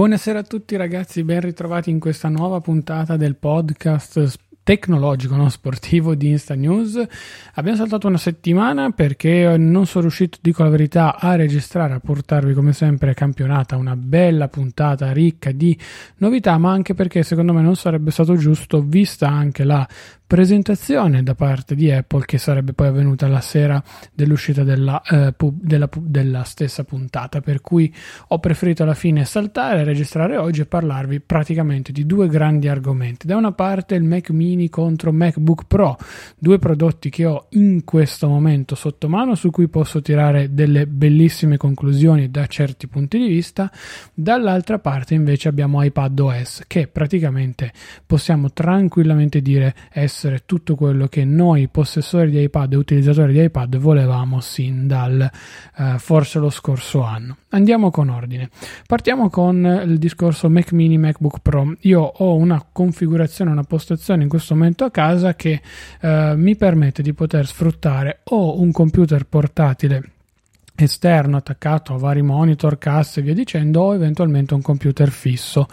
Buonasera a tutti ragazzi, ben ritrovati in questa nuova puntata del podcast tecnologico, non sportivo di Insta News. Abbiamo saltato una settimana perché non sono riuscito, dico la verità, a registrare, a portarvi come sempre campionata una bella puntata ricca di novità, ma anche perché secondo me non sarebbe stato giusto, vista anche la presentazione da parte di Apple che sarebbe poi avvenuta la sera dell'uscita della, eh, pub, della, della, stessa puntata. Per cui ho preferito alla fine saltare, registrare oggi e parlarvi praticamente di due grandi argomenti. Da una parte il Mac mini contro MacBook Pro due prodotti che ho in questo momento sotto mano su cui posso tirare delle bellissime conclusioni da certi punti di vista. Dall'altra parte invece abbiamo iPadOS che praticamente possiamo tranquillamente dire essere essere tutto quello che noi possessori di iPad e utilizzatori di iPad volevamo sin dal eh, forse lo scorso anno. Andiamo con ordine. Partiamo con il discorso Mac mini MacBook Pro. Io ho una configurazione, una postazione in questo momento a casa che eh, mi permette di poter sfruttare o un computer portatile esterno attaccato a vari monitor, casse e via dicendo, o eventualmente un computer fisso.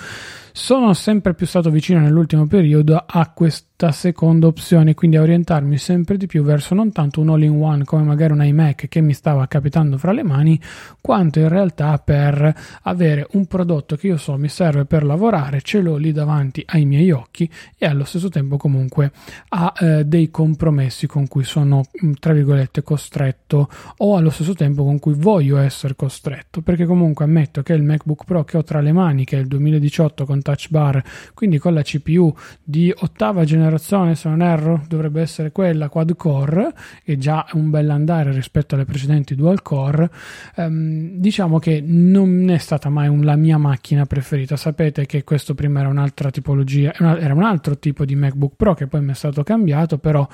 Sono sempre più stato vicino nell'ultimo periodo a questa seconda opzione, quindi a orientarmi sempre di più verso non tanto un all-in-one come magari un iMac che mi stava capitando fra le mani, quanto in realtà per avere un prodotto che io so mi serve per lavorare, ce l'ho lì davanti ai miei occhi e allo stesso tempo comunque ha eh, dei compromessi con cui sono mm, tra virgolette costretto o allo stesso tempo con cui voglio essere costretto, perché comunque ammetto che il MacBook Pro che ho tra le mani, che è il 2018 con touch bar, quindi con la CPU di ottava generazione se non erro, dovrebbe essere quella quad core, che già un bel andare rispetto alle precedenti dual core. Um, diciamo che non è stata mai un, la mia macchina preferita. Sapete che questo prima era un'altra tipologia, era un altro tipo di MacBook Pro che poi mi è stato cambiato, però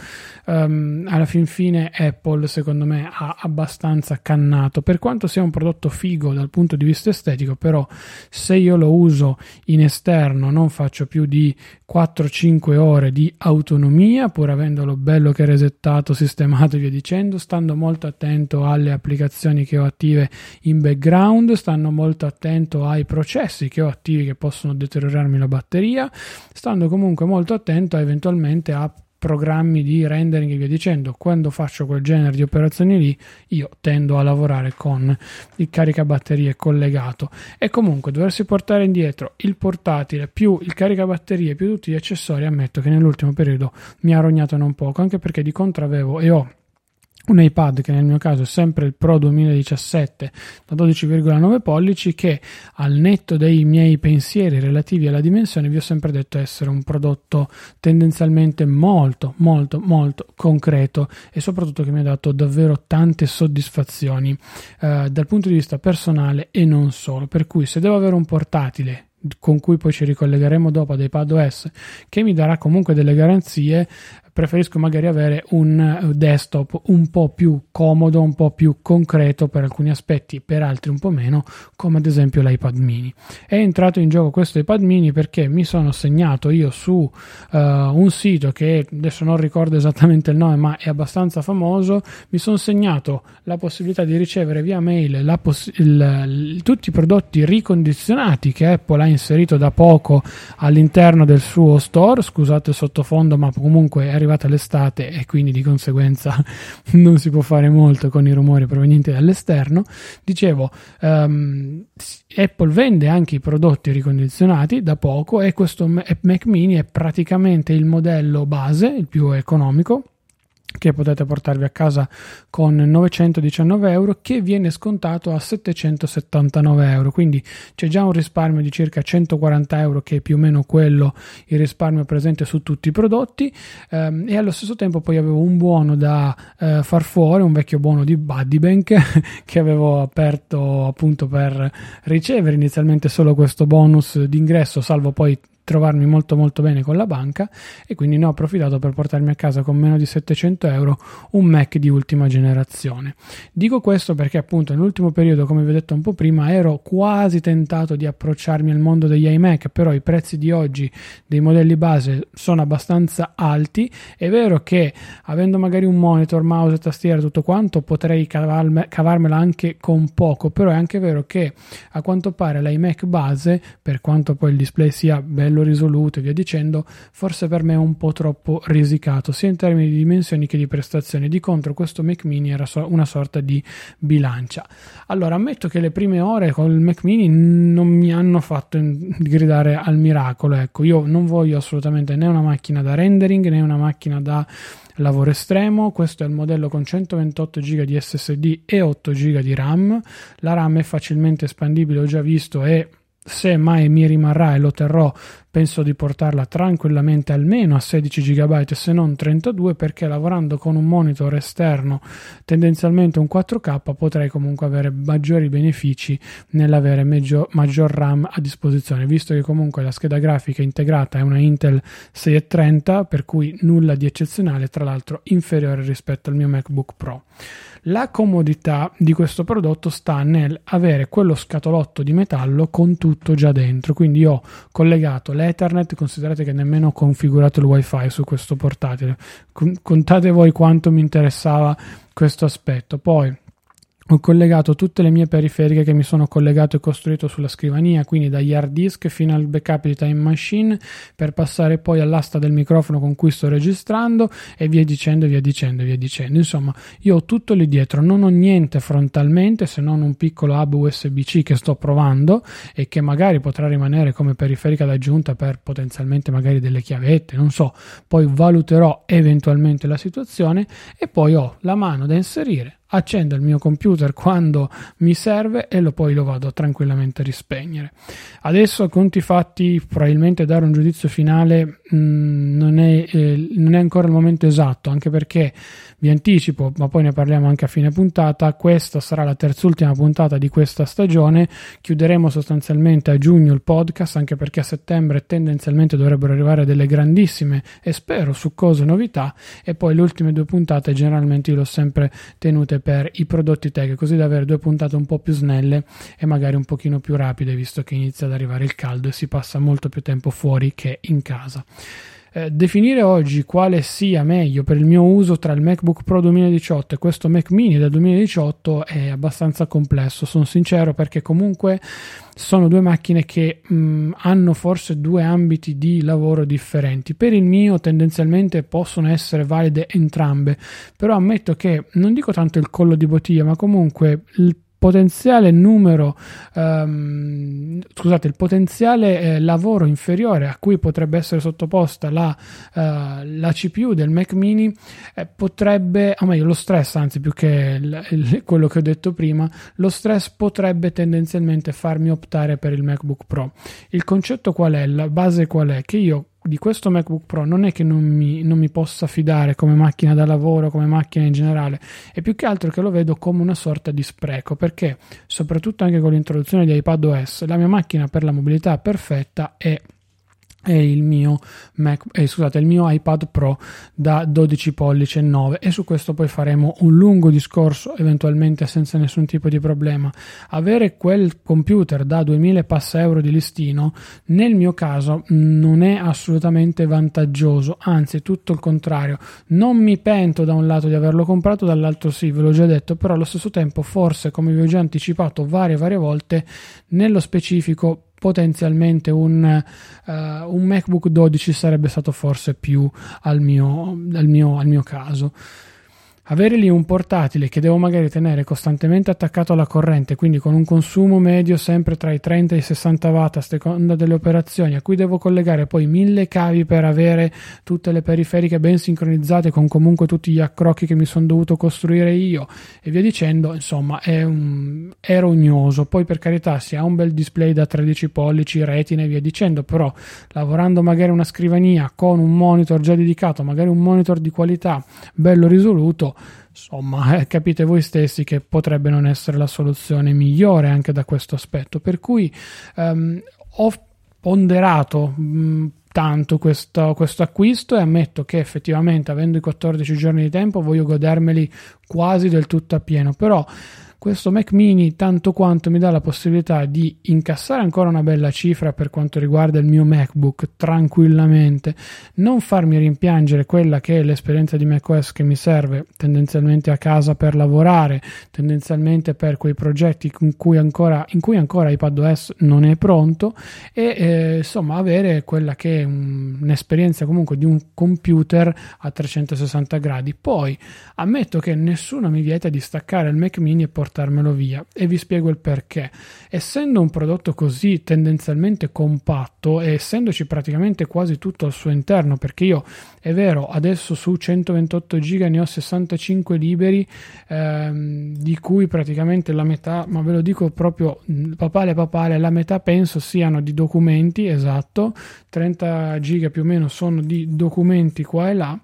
um, alla fin fine Apple secondo me ha abbastanza cannato. Per quanto sia un prodotto figo dal punto di vista estetico, però se io lo uso in esterno non faccio più di 4-5 ore di autonomia, pur avendolo bello che resettato, sistemato e via dicendo, stando molto attento alle applicazioni che ho attive in background, stando molto attento ai processi che ho attivi che possono deteriorarmi la batteria, stando comunque molto attento a, eventualmente a programmi di rendering e via dicendo. Quando faccio quel genere di operazioni lì, io tendo a lavorare con il caricabatterie collegato e comunque doversi portare indietro il portatile più il caricabatterie più tutti gli accessori, ammetto che nell'ultimo periodo mi ha rognato non poco, anche perché di contro avevo e ho un iPad che nel mio caso è sempre il Pro 2017 da 12,9 pollici che al netto dei miei pensieri relativi alla dimensione vi ho sempre detto essere un prodotto tendenzialmente molto molto molto concreto e soprattutto che mi ha dato davvero tante soddisfazioni eh, dal punto di vista personale e non solo. Per cui se devo avere un portatile con cui poi ci ricollegheremo dopo ad iPadOS che mi darà comunque delle garanzie preferisco magari avere un eh, desktop un po' più comodo, un po' più concreto per alcuni aspetti, per altri un po' meno, come ad esempio l'iPad mini. È entrato in gioco questo iPad mini perché mi sono segnato io su uh, un sito che adesso non ricordo esattamente il nome, ma è abbastanza famoso. Mi sono segnato la possibilità di ricevere via mail poss- il, il, tutti i prodotti ricondizionati che Apple ha inserito da poco all'interno del suo store. Scusate il sottofondo, ma comunque è arrivata l'estate e quindi di conseguenza non si può fare molto con i rumori provenienti dall'esterno. Dicevo, um, Apple vende anche i prodotti ricondizionati da poco e questo Mac mini è praticamente il modello base, il più economico che potete portarvi a casa con 919 euro che viene scontato a 779 euro. Quindi c'è già un risparmio di circa 140 euro che è più o meno quello il risparmio presente su tutti i prodotti. Ehm, e allo stesso tempo poi avevo un buono da eh, far fuori un vecchio buono di Buddybank che avevo aperto appunto per ricevere inizialmente solo questo bonus d'ingresso salvo poi trovarmi molto molto bene con la banca e quindi ne ho approfittato per portarmi a casa con meno di 700 euro un Mac di ultima generazione. Dico questo perché appunto nell'ultimo periodo, come vi ho detto un po' prima, ero quasi tentato di approcciarmi al mondo degli iMac, però i prezzi di oggi dei modelli base sono abbastanza alti. È vero che avendo magari un monitor, mouse, tastiera, tutto quanto, potrei cavarme, cavarmela anche con poco, però è anche vero che a quanto pare l'iMac base, per quanto poi il display sia bello bello risoluto e via dicendo, forse per me è un po' troppo risicato, sia in termini di dimensioni che di prestazioni. Di contro, questo Mac Mini era so- una sorta di bilancia. Allora, ammetto che le prime ore con il Mac Mini non mi hanno fatto gridare al miracolo. Ecco, io non voglio assolutamente né una macchina da rendering né una macchina da lavoro estremo. Questo è il modello con 128 GB di SSD e 8 GB di RAM. La RAM è facilmente espandibile, ho già visto, e se mai mi rimarrà e lo terrò, penso di portarla tranquillamente almeno a 16 GB se non 32 perché lavorando con un monitor esterno tendenzialmente un 4K potrei comunque avere maggiori benefici nell'avere maggior, maggior RAM a disposizione visto che comunque la scheda grafica integrata è una Intel 630 per cui nulla di eccezionale tra l'altro inferiore rispetto al mio MacBook Pro la comodità di questo prodotto sta nel avere quello scatolotto di metallo con tutto già dentro. Quindi ho collegato l'Ethernet, considerate che nemmeno ho configurato il WiFi su questo portatile. Contate voi quanto mi interessava questo aspetto. Poi ho collegato tutte le mie periferiche che mi sono collegato e costruito sulla scrivania, quindi dagli hard disk fino al backup di Time Machine, per passare poi all'asta del microfono con cui sto registrando e via dicendo, via dicendo, via dicendo. Insomma, io ho tutto lì dietro, non ho niente frontalmente se non un piccolo hub USB-C che sto provando e che magari potrà rimanere come periferica d'aggiunta per potenzialmente magari delle chiavette, non so, poi valuterò eventualmente la situazione e poi ho la mano da inserire accendo il mio computer quando mi serve e lo poi lo vado tranquillamente a rispegnere. Adesso conti fatti probabilmente dare un giudizio finale mh, mm, non, è, eh, non è ancora il momento esatto, anche perché vi anticipo, ma poi ne parliamo anche a fine puntata, questa sarà la terzultima puntata di questa stagione, chiuderemo sostanzialmente a giugno il podcast, anche perché a settembre tendenzialmente dovrebbero arrivare delle grandissime e spero succose novità e poi le ultime due puntate generalmente io le ho sempre tenute per i prodotti tech, così da avere due puntate un po' più snelle e magari un pochino più rapide, visto che inizia ad arrivare il caldo e si passa molto più tempo fuori che in casa. Eh, definire oggi quale sia meglio per il mio uso tra il MacBook Pro 2018 e questo Mac mini del 2018 è abbastanza complesso, sono sincero perché comunque sono due macchine che mh, mm, hanno forse due ambiti di lavoro differenti. Per il mio tendenzialmente possono essere valide entrambe, però ammetto che non dico tanto il collo di bottiglia, ma comunque il potenziale numero, ehm, scusate, il potenziale eh, lavoro inferiore a cui potrebbe essere sottoposta la, eh, la CPU del Mac mini eh, potrebbe, o meglio, lo stress, anzi più che il, il, quello che ho detto prima, lo stress potrebbe tendenzialmente farmi optare per il MacBook Pro. Il concetto qual è? La base qual è? Che io di questo MacBook Pro non è che non mi, non mi, possa fidare come macchina da lavoro, come macchina in generale, è più che altro che lo vedo come una sorta di spreco, perché soprattutto anche con l'introduzione di iPadOS, la mia macchina per la mobilità perfetta è e il mio Mac, eh, scusate, il mio iPad Pro da 12 pollici e 9 e su questo poi faremo un lungo discorso eventualmente senza nessun tipo di problema. Avere quel computer da 2000 passa euro di listino nel mio caso non è assolutamente vantaggioso, anzi tutto il contrario. Non mi pento da un lato di averlo comprato, dall'altro sì, ve l'ho già detto, però allo stesso tempo forse come vi ho già anticipato varie varie volte nello specifico potenzialmente un, uh, un MacBook 12 sarebbe stato forse più al mio, al mio, al mio caso. Avere lì un portatile che devo magari tenere costantemente attaccato alla corrente, quindi con un consumo medio sempre tra i 30 e i 60 watt a seconda delle operazioni, a cui devo collegare poi mille cavi per avere tutte le periferiche ben sincronizzate con comunque tutti gli accrocchi che mi sono dovuto costruire io e via dicendo, insomma è, un, è rognoso. Poi per carità si ha un bel display da 13 pollici, retina e via dicendo, però lavorando magari una scrivania con un monitor già dedicato, magari un monitor di qualità bello risoluto, insomma, eh, capite voi stessi che potrebbe non essere la soluzione migliore anche da questo aspetto. Per cui ehm, ho ponderato mh, mm, tanto questo, questo, acquisto e ammetto che effettivamente avendo i 14 giorni di tempo voglio godermeli quasi del tutto appieno, però questo Mac mini tanto quanto mi dà la possibilità di incassare ancora una bella cifra per quanto riguarda il mio MacBook tranquillamente, non farmi rimpiangere quella che è l'esperienza di macOS che mi serve tendenzialmente a casa per lavorare, tendenzialmente per quei progetti in cui ancora, in cui ancora iPadOS non è pronto e eh, insomma avere quella che è un, un'esperienza comunque di un computer a 360 gradi. Poi ammetto che nessuno mi vieta di staccare il Mac mini e portare portarmelo via e vi spiego il perché. Essendo un prodotto così tendenzialmente compatto e essendoci praticamente quasi tutto al suo interno, perché io è vero, adesso su 128 giga ne ho 65 liberi, ehm, di cui praticamente la metà, ma ve lo dico proprio mm, papale papale, la metà penso siano di documenti, esatto, 30 giga più o meno sono di documenti qua e là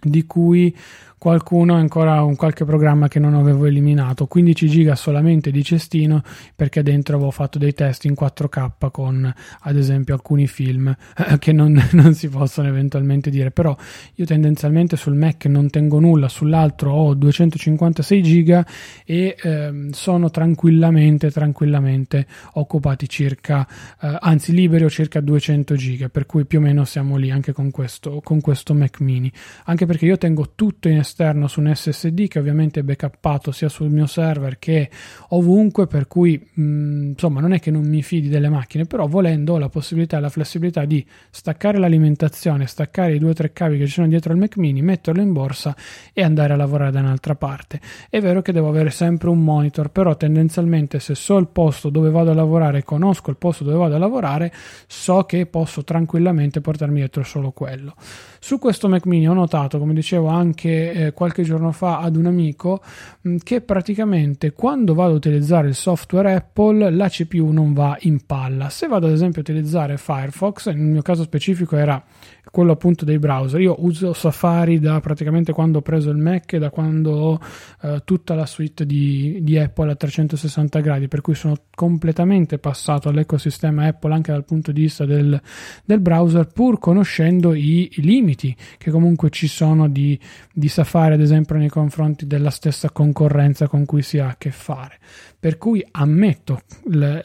di cui qualcuno è ancora un qualche programma che non avevo eliminato. 15 giga solamente di cestino perché dentro avevo fatto dei test in 4k con ad esempio alcuni film eh, che non, non, si possono eventualmente dire. Però io tendenzialmente sul Mac non tengo nulla sull'altro ho 256 giga e ehm, sono tranquillamente tranquillamente occupati circa eh, anzi liberi ho circa 200 giga per cui più o meno siamo lì anche con questo, con questo Mac mini. Anche perché io tengo tutto in esterno su un SSD che ovviamente è backuppato sia sul mio server che ovunque, per cui mh, mm, insomma non è che non mi fidi delle macchine, però volendo ho la possibilità e la flessibilità di staccare l'alimentazione, staccare i due o tre cavi che ci sono dietro al Mac mini, metterlo in borsa e andare a lavorare da un'altra parte. È vero che devo avere sempre un monitor, però tendenzialmente se so il posto dove vado a lavorare, conosco il posto dove vado a lavorare, so che posso tranquillamente portarmi dietro solo quello. Su questo Mac mini ho notato, come dicevo anche eh, qualche giorno fa ad un amico, mh, mm, che praticamente quando vado a utilizzare il software Apple la CPU non va in palla. Se vado ad esempio a utilizzare Firefox, nel mio caso specifico era quello appunto dei browser. Io uso Safari da praticamente quando ho preso il Mac e da quando ho eh, tutta la suite di, di, Apple a 360 gradi, per cui sono completamente passato all'ecosistema Apple anche dal punto di vista del, del browser, pur conoscendo i, i, limiti che comunque ci sono di, di Safari, ad esempio, nei confronti della stessa concorrenza con cui si ha a che fare. Per cui ammetto il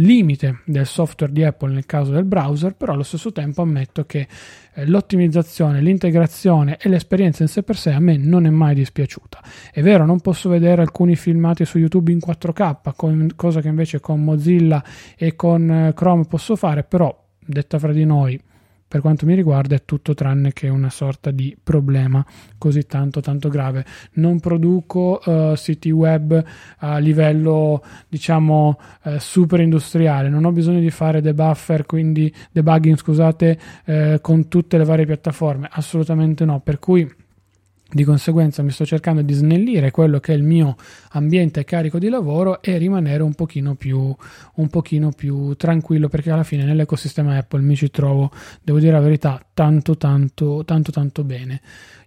limite del software di Apple nel caso del browser, però allo stesso tempo ammetto che eh, l'ottimizzazione, l'integrazione e l'esperienza in sé per sé a me non è mai dispiaciuta. È vero, non posso vedere alcuni filmati su YouTube in 4K, cosa che invece con Mozilla e con eh, Chrome posso fare, però detta fra di noi per quanto mi riguarda è tutto tranne che una sorta di problema così tanto tanto grave. Non produco uh, siti web a livello diciamo uh, super industriale. Non ho bisogno di fare debuffer quindi debugging scusate uh, con tutte le varie piattaforme. Assolutamente no. Per cui di conseguenza mi sto cercando di snellire quello che è il mio ambiente carico di lavoro e rimanere un pochino più, un pochino più tranquillo perché alla fine nell'ecosistema Apple mi ci trovo, devo dire la verità, tanto tanto tanto tanto bene.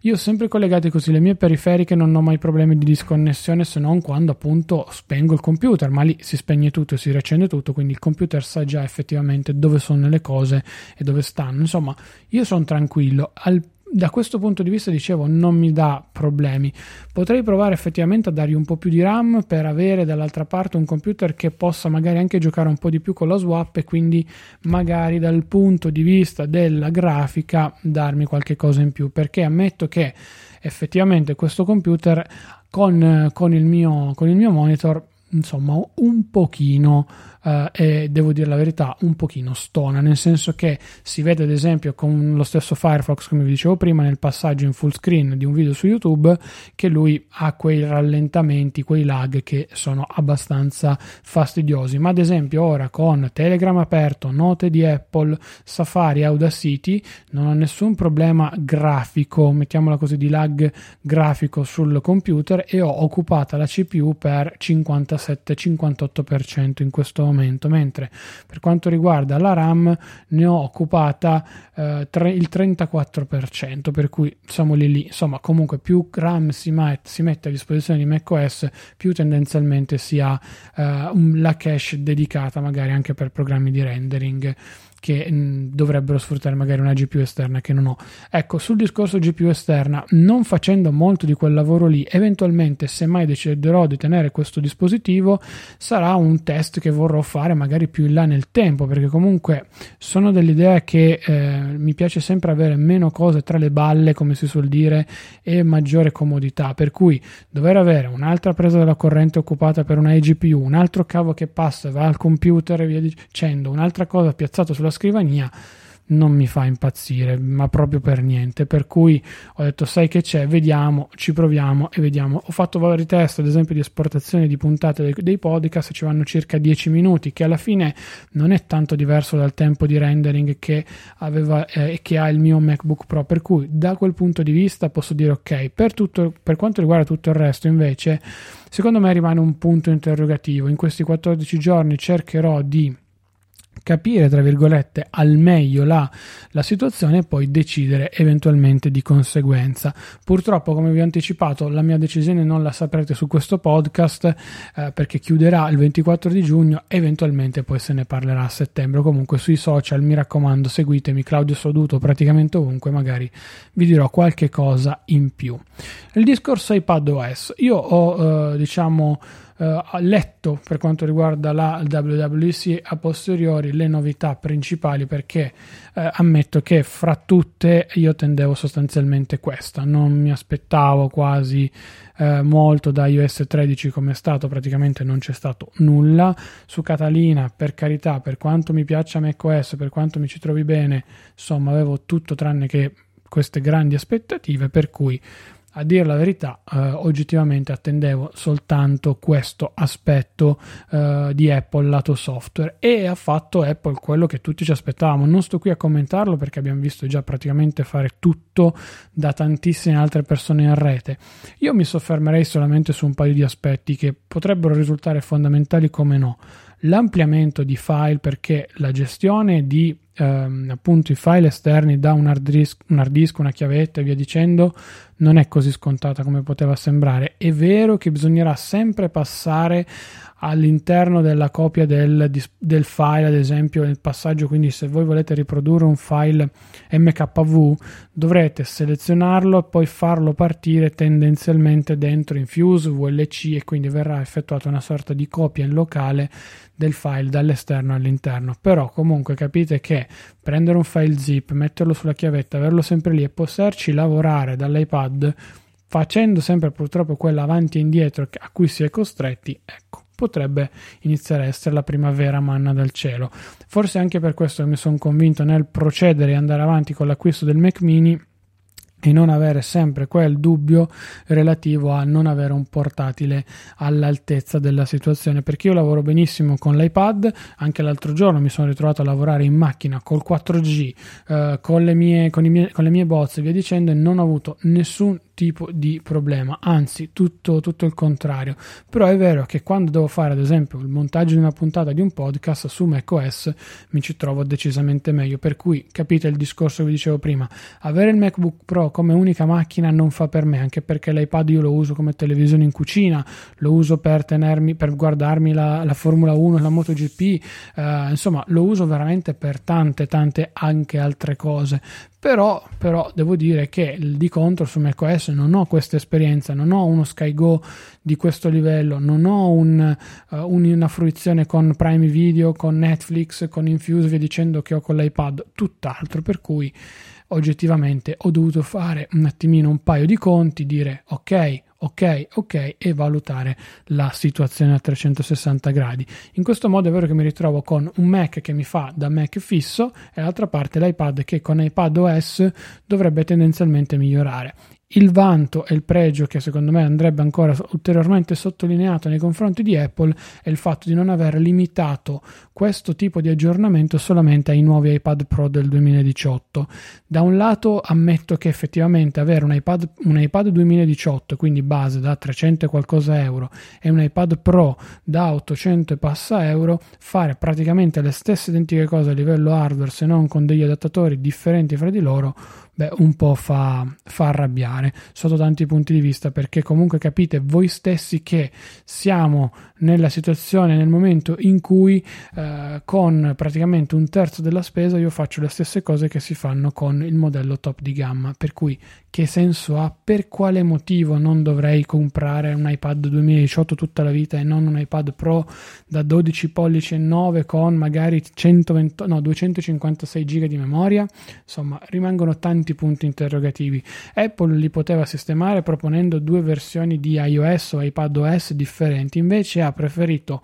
Io ho sempre collegate così le mie periferiche, non ho mai problemi di disconnessione se non quando appunto spengo il computer, ma lì si spegne tutto e si riaccende tutto, quindi il computer sa già effettivamente dove sono le cose e dove stanno. Insomma, io sono tranquillo. Al da questo punto di vista dicevo non mi dà problemi. Potrei provare effettivamente a dargli un po' più di RAM per avere dall'altra parte un computer che possa magari anche giocare un po' di più con la swap e quindi magari dal punto di vista della grafica darmi qualche cosa in più. Perché ammetto che effettivamente questo computer con, con, il, mio, con il mio monitor insomma un pochino eh, e devo dire la verità un pochino stona nel senso che si vede ad esempio con lo stesso Firefox come vi dicevo prima nel passaggio in full screen di un video su YouTube che lui ha quei rallentamenti quei lag che sono abbastanza fastidiosi. Ma ad esempio ora con Telegram aperto note di Apple Safari Audacity non ho nessun problema grafico mettiamola così di lag grafico sul computer e ho occupata la CPU per 57-58% in questo momento momento, mentre per quanto riguarda la RAM ne ho occupata eh, tre, il 34%, per cui siamo lì lì, insomma comunque più RAM si, met, si mette a disposizione di macOS, più tendenzialmente si ha eh, la cache dedicata magari anche per programmi di rendering che mm, dovrebbero sfruttare magari una GPU esterna che non ho. Ecco, sul discorso GPU esterna, non facendo molto di quel lavoro lì, eventualmente se mai deciderò di tenere questo dispositivo, sarà un test che vorrò fare magari più in là nel tempo, perché comunque sono dell'idea che eh, mi piace sempre avere meno cose tra le balle, come si suol dire, e maggiore comodità, per cui dover avere un'altra presa della corrente occupata per una eGPU, un altro cavo che passa e va al computer e via dicendo, un'altra cosa piazzata sulla scrivania non mi fa impazzire, ma proprio per niente. Per cui ho detto: Sai che c'è, vediamo, ci proviamo e vediamo. Ho fatto vari test, ad esempio, di esportazione di puntate dei, dei podcast, ci vanno circa 10 minuti, che alla fine non è tanto diverso dal tempo di rendering che, aveva, eh, che ha il mio MacBook Pro. Per cui, da quel punto di vista, posso dire: Ok, per, tutto, per quanto riguarda tutto il resto, invece, secondo me rimane un punto interrogativo. In questi 14 giorni cercherò di capire, tra virgolette, al meglio la, la, situazione e poi decidere eventualmente di conseguenza. Purtroppo, come vi ho anticipato, la mia decisione non la saprete su questo podcast eh, perché chiuderà il 24 di giugno, eventualmente poi se ne parlerà a settembre. Comunque sui social, mi raccomando, seguitemi Claudio Soduto praticamente ovunque, magari vi dirò qualche cosa in più. Il discorso iPad OS, io ho, eh, diciamo, eh, letto per quanto riguarda la WWC a posteriori le novità principali perché eh, ammetto che fra tutte io tendevo sostanzialmente questa, non mi aspettavo quasi eh, molto da iOS 13 come è stato, praticamente non c'è stato nulla. Su Catalina, per carità, per quanto mi piaccia macOS, per quanto mi ci trovi bene, insomma avevo tutto tranne che queste grandi aspettative, per cui a dire la verità, eh, oggettivamente attendevo soltanto questo aspetto eh, di Apple lato software e ha fatto Apple quello che tutti ci aspettavamo. Non sto qui a commentarlo perché abbiamo visto già praticamente fare tutto da tantissime altre persone in rete. Io mi soffermerei solamente su un paio di aspetti che potrebbero risultare fondamentali come no. L'ampliamento di file perché la gestione di ehm, appunto i file esterni da un hard, disk, un hard disk, una chiavetta e via dicendo non è così scontata come poteva sembrare. È vero che bisognerà sempre passare all'interno della copia del, del, file, ad esempio nel passaggio, quindi se voi volete riprodurre un file MKV dovrete selezionarlo e poi farlo partire tendenzialmente dentro Infuse VLC e quindi verrà effettuata una sorta di copia in locale del file dall'esterno all'interno. Però comunque capite che prendere un file zip, metterlo sulla chiavetta, averlo sempre lì e poterci lavorare dall'iPad facendo sempre purtroppo quella avanti e indietro a cui si è costretti, ecco potrebbe iniziare a essere la primavera manna dal cielo. Forse anche per questo mi sono convinto nel procedere e andare avanti con l'acquisto del Mac mini e non avere sempre quel dubbio relativo a non avere un portatile all'altezza della situazione. Perché io lavoro benissimo con l'iPad anche l'altro giorno mi sono ritrovato a lavorare in macchina col 4G eh, con, le mie, con, mie, con le mie bozze e via dicendo e non ho avuto nessun tipo di problema, anzi tutto, tutto, il contrario. Però è vero che quando devo fare ad esempio il montaggio di una puntata di un podcast su macOS mi ci trovo decisamente meglio, per cui capite il discorso che vi dicevo prima, avere il MacBook Pro come unica macchina non fa per me, anche perché l'iPad io lo uso come televisione in cucina, lo uso per tenermi, per guardarmi la, la Formula 1, la MotoGP, eh, insomma lo uso veramente per tante tante anche altre cose però, però, devo dire che di contro su macOS non ho questa esperienza, non ho uno SkyGo di questo livello, non ho un, uh, una fruizione con Prime Video, con Netflix, con Infuse, via dicendo che ho con l'iPad, tutt'altro, per cui oggettivamente ho dovuto fare un attimino un paio di conti, dire ok, ok, ok e valutare la situazione a 360 gradi. In questo modo è vero che mi ritrovo con un Mac che mi fa da Mac fisso e dall'altra parte l'iPad che con iPad OS dovrebbe tendenzialmente migliorare. Il vanto e il pregio che secondo me andrebbe ancora ulteriormente sottolineato nei confronti di Apple è il fatto di non aver limitato questo tipo di aggiornamento solamente ai nuovi iPad Pro del 2018. Da un lato ammetto che effettivamente avere un iPad, un iPad 2018, quindi base da 300 e qualcosa euro, e un iPad Pro da 800 e passa euro, fare praticamente le stesse identiche cose a livello hardware se non con degli adattatori differenti fra di loro beh, un po' fa, fa arrabbiare sotto tanti punti di vista perché comunque capite voi stessi che siamo nella situazione, nel momento in cui eh, con praticamente un terzo della spesa io faccio le stesse cose che si fanno con il modello top di gamma, per cui che senso ha? Per quale motivo non dovrei comprare un iPad 2018 tutta la vita e non un iPad Pro da 12 pollici e 9 con magari 120, no, 256 GB di memoria? Insomma, rimangono tanti punti interrogativi. Apple li poteva sistemare proponendo due versioni di iOS o iPad OS differenti, invece ha preferito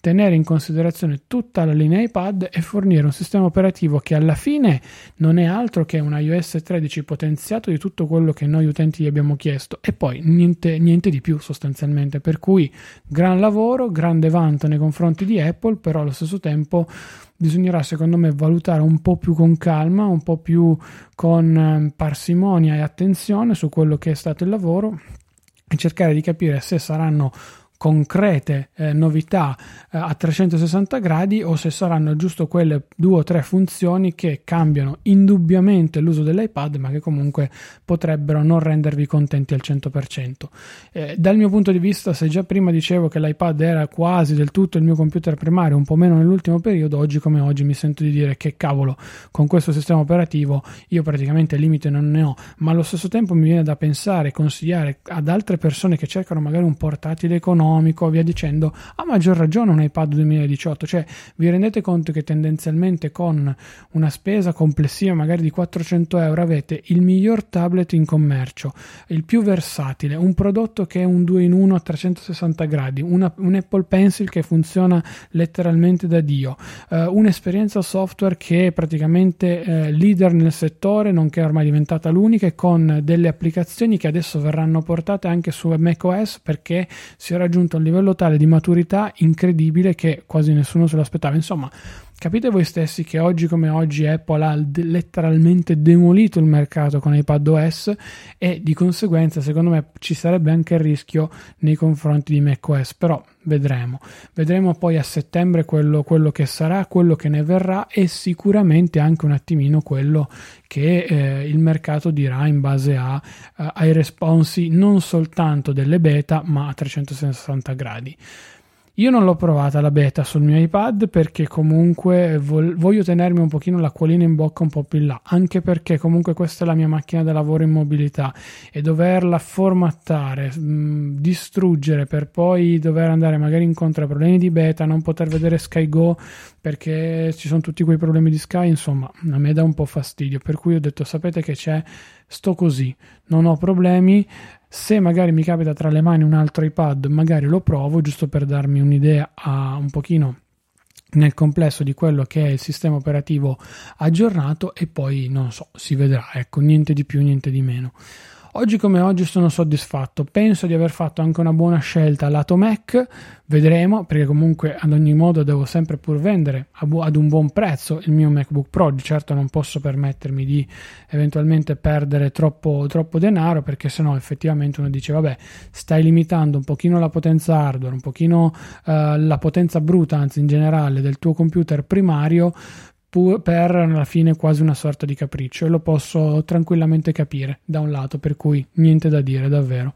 tenere in considerazione tutta la linea iPad e fornire un sistema operativo che alla fine non è altro che un iOS 13 potenziato di tutto quello che noi utenti gli abbiamo chiesto e poi niente, niente di più sostanzialmente. Per cui gran lavoro grande vanto nei confronti di Apple però allo stesso tempo bisognerà secondo me valutare un po' più con calma un po' più con eh, parsimonia e attenzione su quello che è stato il lavoro e cercare di capire se saranno concrete eh, novità eh, a 360 gradi o se saranno giusto quelle due o tre funzioni che cambiano indubbiamente l'uso dell'iPad ma che comunque potrebbero non rendervi contenti al 100%. Eh, dal mio punto di vista se già prima dicevo che l'iPad era quasi del tutto il mio computer primario un po' meno nell'ultimo periodo oggi come oggi mi sento di dire che cavolo con questo sistema operativo io praticamente limite non ne ho ma allo stesso tempo mi viene da pensare e consigliare ad altre persone che cercano magari un portatile economico economico, via dicendo, a maggior ragione un iPad 2018, cioè vi rendete conto che tendenzialmente con una spesa complessiva magari di 400 euro avete il miglior tablet in commercio, il più versatile, un prodotto che è un 2 in 1 a 360 gradi, una, un Apple Pencil che funziona letteralmente da Dio, eh, un'esperienza software che è praticamente eh, leader nel settore, nonché ormai diventata l'unica, e con delle applicazioni che adesso verranno portate anche su macOS perché si è raggiunto raggiunto un livello tale di maturità incredibile che quasi nessuno se lo aspettava. Insomma, capite voi stessi che oggi come oggi Apple ha letteralmente demolito il mercato con iPad OS e di conseguenza secondo me ci sarebbe anche il rischio nei confronti di macOS, però vedremo. Vedremo poi a settembre quello, quello, che sarà, quello che ne verrà e sicuramente anche un attimino quello che eh, il mercato dirà in base a, a, ai responsi non soltanto delle beta ma a 360 gradi. Io non l'ho provata la beta sul mio iPad perché comunque vol- voglio tenermi un pochino l'acquolina in bocca un po' più in là, anche perché comunque questa è la mia macchina da lavoro in mobilità e doverla formattare, mh, mm, distruggere per poi dover andare magari incontro a problemi di beta, non poter vedere SkyGo perché ci sono tutti quei problemi di Sky, insomma, a me dà un po' fastidio, per cui ho detto sapete che c'è, sto così, non ho problemi, se magari mi capita tra le mani un altro iPad, magari lo provo giusto per darmi un'idea a un pochino nel complesso di quello che è il sistema operativo aggiornato e poi non so, si vedrà, ecco, niente di più, niente di meno. Oggi come oggi sono soddisfatto, penso di aver fatto anche una buona scelta. Lato Mac, vedremo perché comunque ad ogni modo devo sempre pur vendere ad un buon prezzo il mio MacBook Pro, di certo non posso permettermi di eventualmente perdere troppo, troppo denaro perché sennò effettivamente uno dice vabbè stai limitando un pochino la potenza hardware, un pochino uh, la potenza bruta anzi in generale del tuo computer primario per alla fine quasi una sorta di capriccio e lo posso tranquillamente capire da un lato, per cui niente da dire davvero.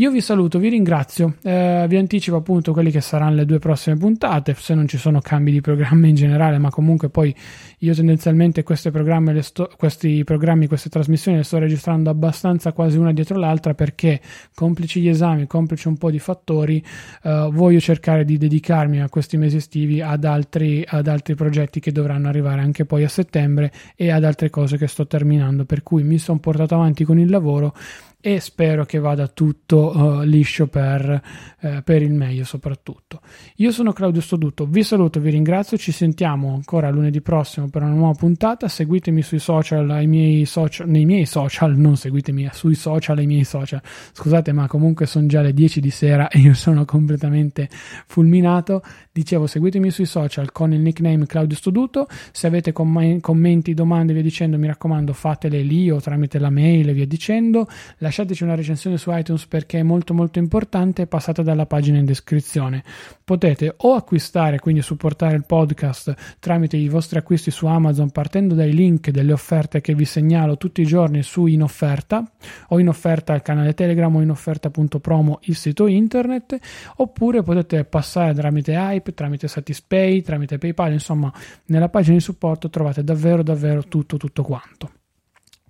Io vi saluto, vi ringrazio, eh, vi anticipo appunto quelli che saranno le due prossime puntate, se non ci sono cambi di programma in generale, ma comunque poi io tendenzialmente questi programmi, sto, questi programmi, queste trasmissioni le sto registrando abbastanza quasi una dietro l'altra perché complici gli esami, complici un po' di fattori, eh, voglio cercare di dedicarmi a questi mesi estivi ad altri, ad altri progetti che dovranno arrivare anche poi a settembre e ad altre cose che sto terminando, per cui mi sono portato avanti con il lavoro e spero che vada tutto uh, liscio per, uh, per, il meglio soprattutto. Io sono Claudio Stoduto, vi saluto, vi ringrazio, ci sentiamo ancora lunedì prossimo per una nuova puntata, seguitemi sui social, miei social nei miei social, non seguitemi sui social, ai miei social, scusate ma comunque sono già le 10 di sera e io sono completamente fulminato, dicevo seguitemi sui social con il nickname Claudio Stoduto, se avete comm- commenti, domande via dicendo mi raccomando fatele lì o tramite la mail via dicendo, la lasciateci una recensione su iTunes perché è molto molto importante passate dalla pagina in descrizione. Potete o acquistare, quindi supportare il podcast tramite i vostri acquisti su Amazon partendo dai link delle offerte che vi segnalo tutti i giorni su in offerta o in offerta al canale Telegram o in offerta.promo il sito internet oppure potete passare tramite Hype, tramite Satispay, tramite PayPal, insomma nella pagina di supporto trovate davvero davvero tutto tutto quanto.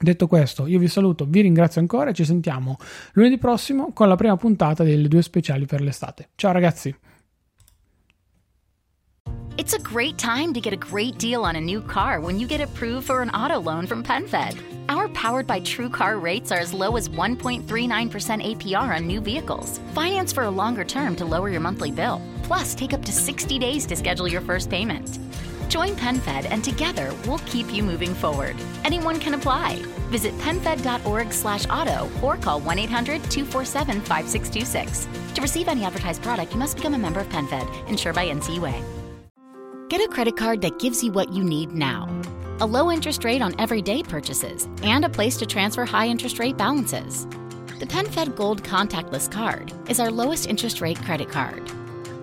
Detto questo, io vi saluto, vi ringrazio ancora e ci sentiamo lunedì prossimo con la prima puntata delle due speciali per l'estate. Ciao ragazzi! It's a great time to get a great deal on a new car when you get approved for an auto loan from PenFed. Our powered by True Car rates are as low as 1.39% APR on new vehicles. Finance for a longer term to lower your monthly bill. Plus, take up to 60 days to schedule your first payment. Join PenFed and together we'll keep you moving forward. Anyone can apply. Visit penfed.org slash auto or call 1-800-247-5626. To receive any advertised product, you must become a member of PenFed, insured by NCUA. Get a credit card that gives you what you need now. A low interest rate on everyday purchases and a place to transfer high interest rate balances. The PenFed Gold Contactless Card is our lowest interest rate credit card.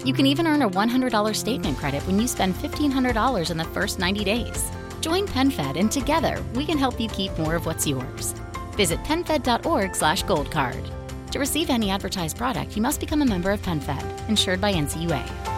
You can even earn a $100 statement credit when you spend $1,500 in the first 90 days. Join PenFed and together we can help you keep more of what's yours. Visit penfed.org slash goldcard. To receive any advertised product, you must become a member of PenFed, insured by NCUA.